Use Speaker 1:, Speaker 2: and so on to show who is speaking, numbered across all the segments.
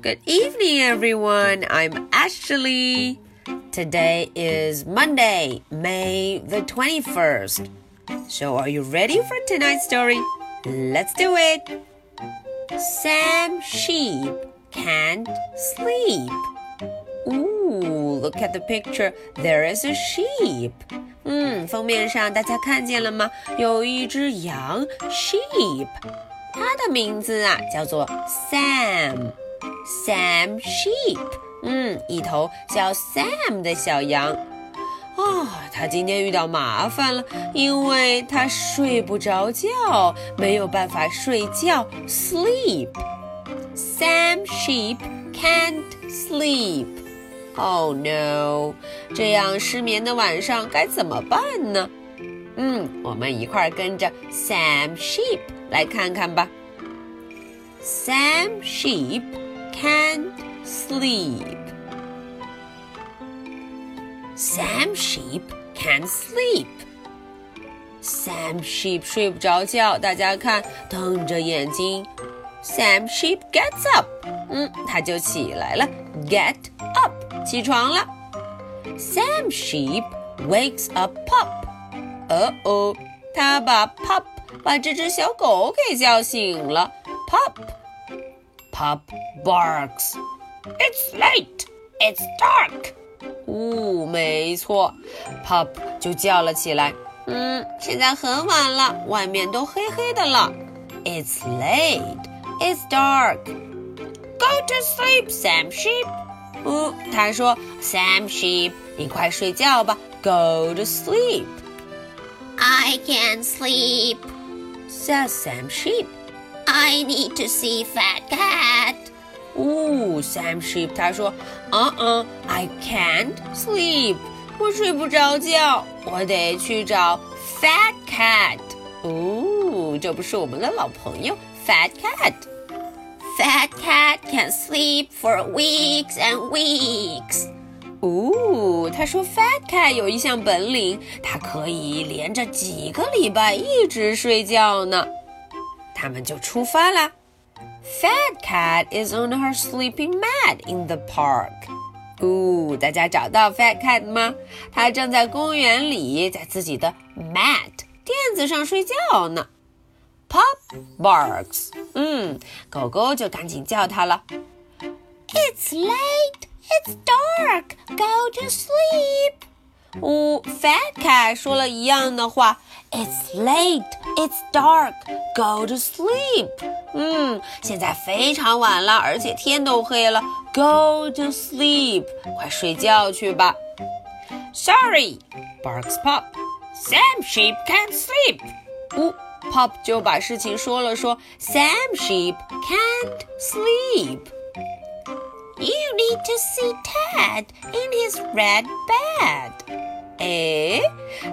Speaker 1: Good evening, everyone. I'm Ashley. Today is Monday, May the 21st. So, are you ready for tonight's story? Let's do it. Sam Sheep can't sleep. Ooh, look at the picture. There is a sheep. 嗯，封面上大家看见了吗？有一只羊，sheep， 它的名字啊叫做 Sam。Sam Sheep，嗯，一头叫 Sam 的小羊。哦，他今天遇到麻烦了，因为他睡不着觉，没有办法睡觉，sleep。Sam Sheep can't sleep. Oh no！这样失眠的晚上该怎么办呢？嗯，我们一块儿跟着 Sam Sheep 来看看吧。Sam Sheep can't sleep. Sam Sheep can't sleep. Sam Sheep 睡不着觉，大家看，瞪着眼睛。Sam Sheep gets up，嗯，他就起来了。Get up，起床了。Sam Sheep wakes up Pup。 哦哦，他把 Pup 把这只小狗给叫醒了。Pup。Pup barks. It's late. It's dark. 哦，没错，Pup 就叫了起来。嗯，现在很晚了，外面都黑黑的了。It's late. It's dark. Go to sleep, Sam Sheep. 哦，他说，Sam Sheep，你快睡觉吧。Go to sleep.
Speaker 2: I can't sleep,
Speaker 1: says Sam Sheep.
Speaker 2: I need to see Fat Cat.
Speaker 1: 哦，Sam Sheep 他说，嗯嗯，I can't sleep，我睡不着觉，我得去找 Fat Cat。哦，这不是我们的老朋友 Fat Cat。
Speaker 2: Fat Cat can sleep for weeks and weeks.
Speaker 1: 哦， 他说 Fat Cat 有一项本领，它可以连着几个礼拜一直睡觉呢。他们就出发了。Fat Cat is on her sleeping mat in the park. 哦，大家找到 Fat Cat 吗？它正在公园里，在自己的 mat 垫子上睡觉呢。Pop barks. 嗯，狗狗就赶紧叫它了。
Speaker 2: It's late. It's dark. Go to sleep.
Speaker 1: 哦，Fat Cat 说了一样的话。It's late. It's dark. Go to sleep. 嗯，现在非常晚了，而且天都黑了。Go to sleep. 快睡觉去吧。Sorry, barks Pop. Sam Sheep can't sleep. 哦，Pop 就把事情说了说。Sam Sheep can't sleep.
Speaker 2: You need to see Ted in his red bed.
Speaker 1: 哎，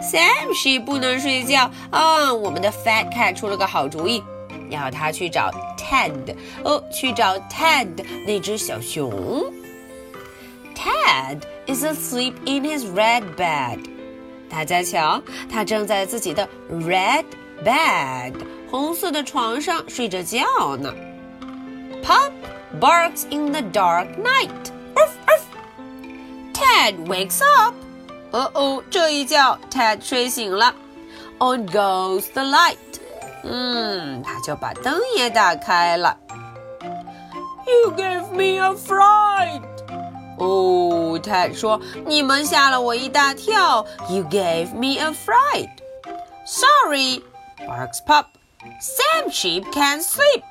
Speaker 1: Sam Sheep 不能睡觉啊！我们的 Fat Cat 出了个好主意，要他去找 Ted 哦，去找 Ted 那只小熊。Ted is asleep in his red bed。大家瞧，他正在自己的 red bed 红色的床上睡着觉呢。 Pup barks in the dark night. Ruff, ruff. Ted wakes up. 哦哦，这一觉，Ted 睡醒了。On goes the light。嗯，他就把灯也打开了。You gave me a fright。哦，Ted 说，你们吓了我一大跳。You gave me a fright。Sorry, barks Pup. Sam Sheep can't sleep.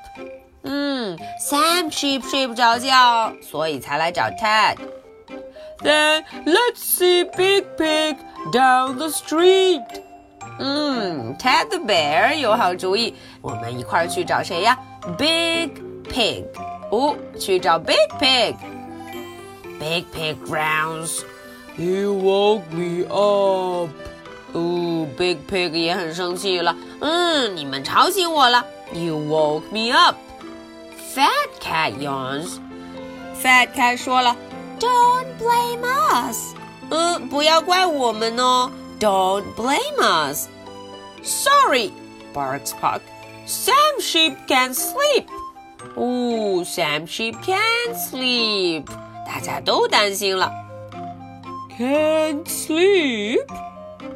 Speaker 1: 嗯，Sam Sheep 睡不着觉，所以才来找 Ted。Then let's see Big Pig down the street. 嗯，Ted the Bear 有好主意，我们一块儿去找谁呀？Big Pig。哦，去找 Big Pig。Big Pig growls. You woke me up. 哦，Big Pig 也很生气了。嗯，你们吵醒我了。You woke me up. Fat Cat yawns. Fat Cat 说了
Speaker 2: ，Don't blame us。
Speaker 1: 嗯，不要怪我们哦。Don't blame us。Sorry, barks Pop. Sam Sheep can sleep. 哦，Sam Sheep can't sleep,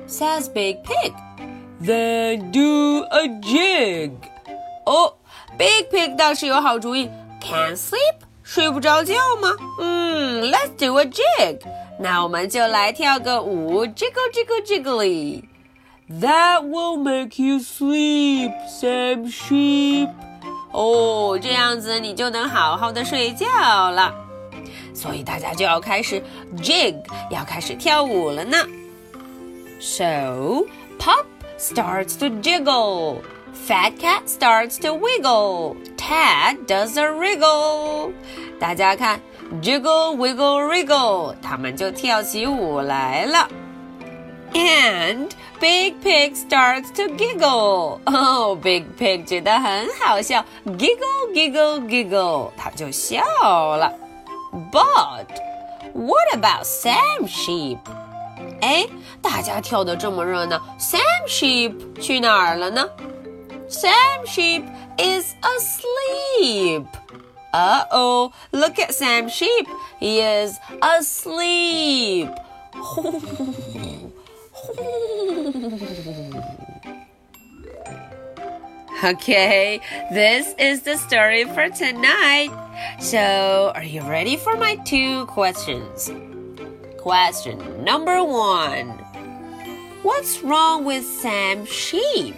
Speaker 1: says Big Pig. Then do a jig. Oh. ，Big Pig 倒是有好主意。Can't sleep，睡不着觉吗？嗯，Let's do a jig。那我们就来跳个舞，jiggle jiggle jiggly。That will make you sleep, Sam Sheep。哦，这样子你就能好好的睡觉了。所以大家就要开始 jig，要开始跳舞了呢。So Pop starts to jiggle. Fat cat starts to wiggle. Ted does a wriggle. 大家看，jiggle wiggle wriggle，他们就跳起舞来了。And Big Pig starts to giggle. Oh, Big Pig 觉得很好笑，giggle giggle giggle，他就笑了。But what about Sam Sheep? 哎，大家跳得这么热闹，Sam Sheep 去哪儿了呢？？Sam Sheep is asleep. Uh oh, look at Sam Sheep. He is asleep. okay, this is the story for tonight. So, are you ready for my two questions? Question number one What's wrong with Sam Sheep?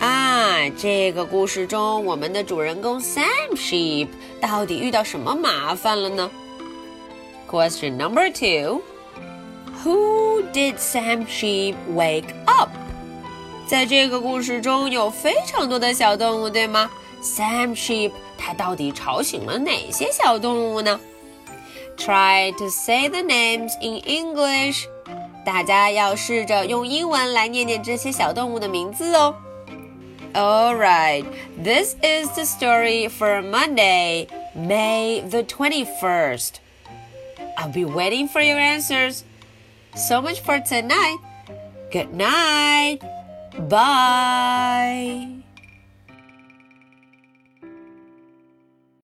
Speaker 1: 啊，这个故事中，我们的主人公 Sam Sheep 到底遇到什么麻烦了呢？Question number two Who did Sam Sheep wake up? 在这个故事中有非常多的小动物，对吗？Sam Sheep 它到底吵醒了哪些小动物呢？Try to say the names in English。大家要试着用英文来念念这些小动物的名字哦。All right, this is the story for Monday, May the 21st. I'll be waiting for your answers. So much for tonight. Good night. Bye.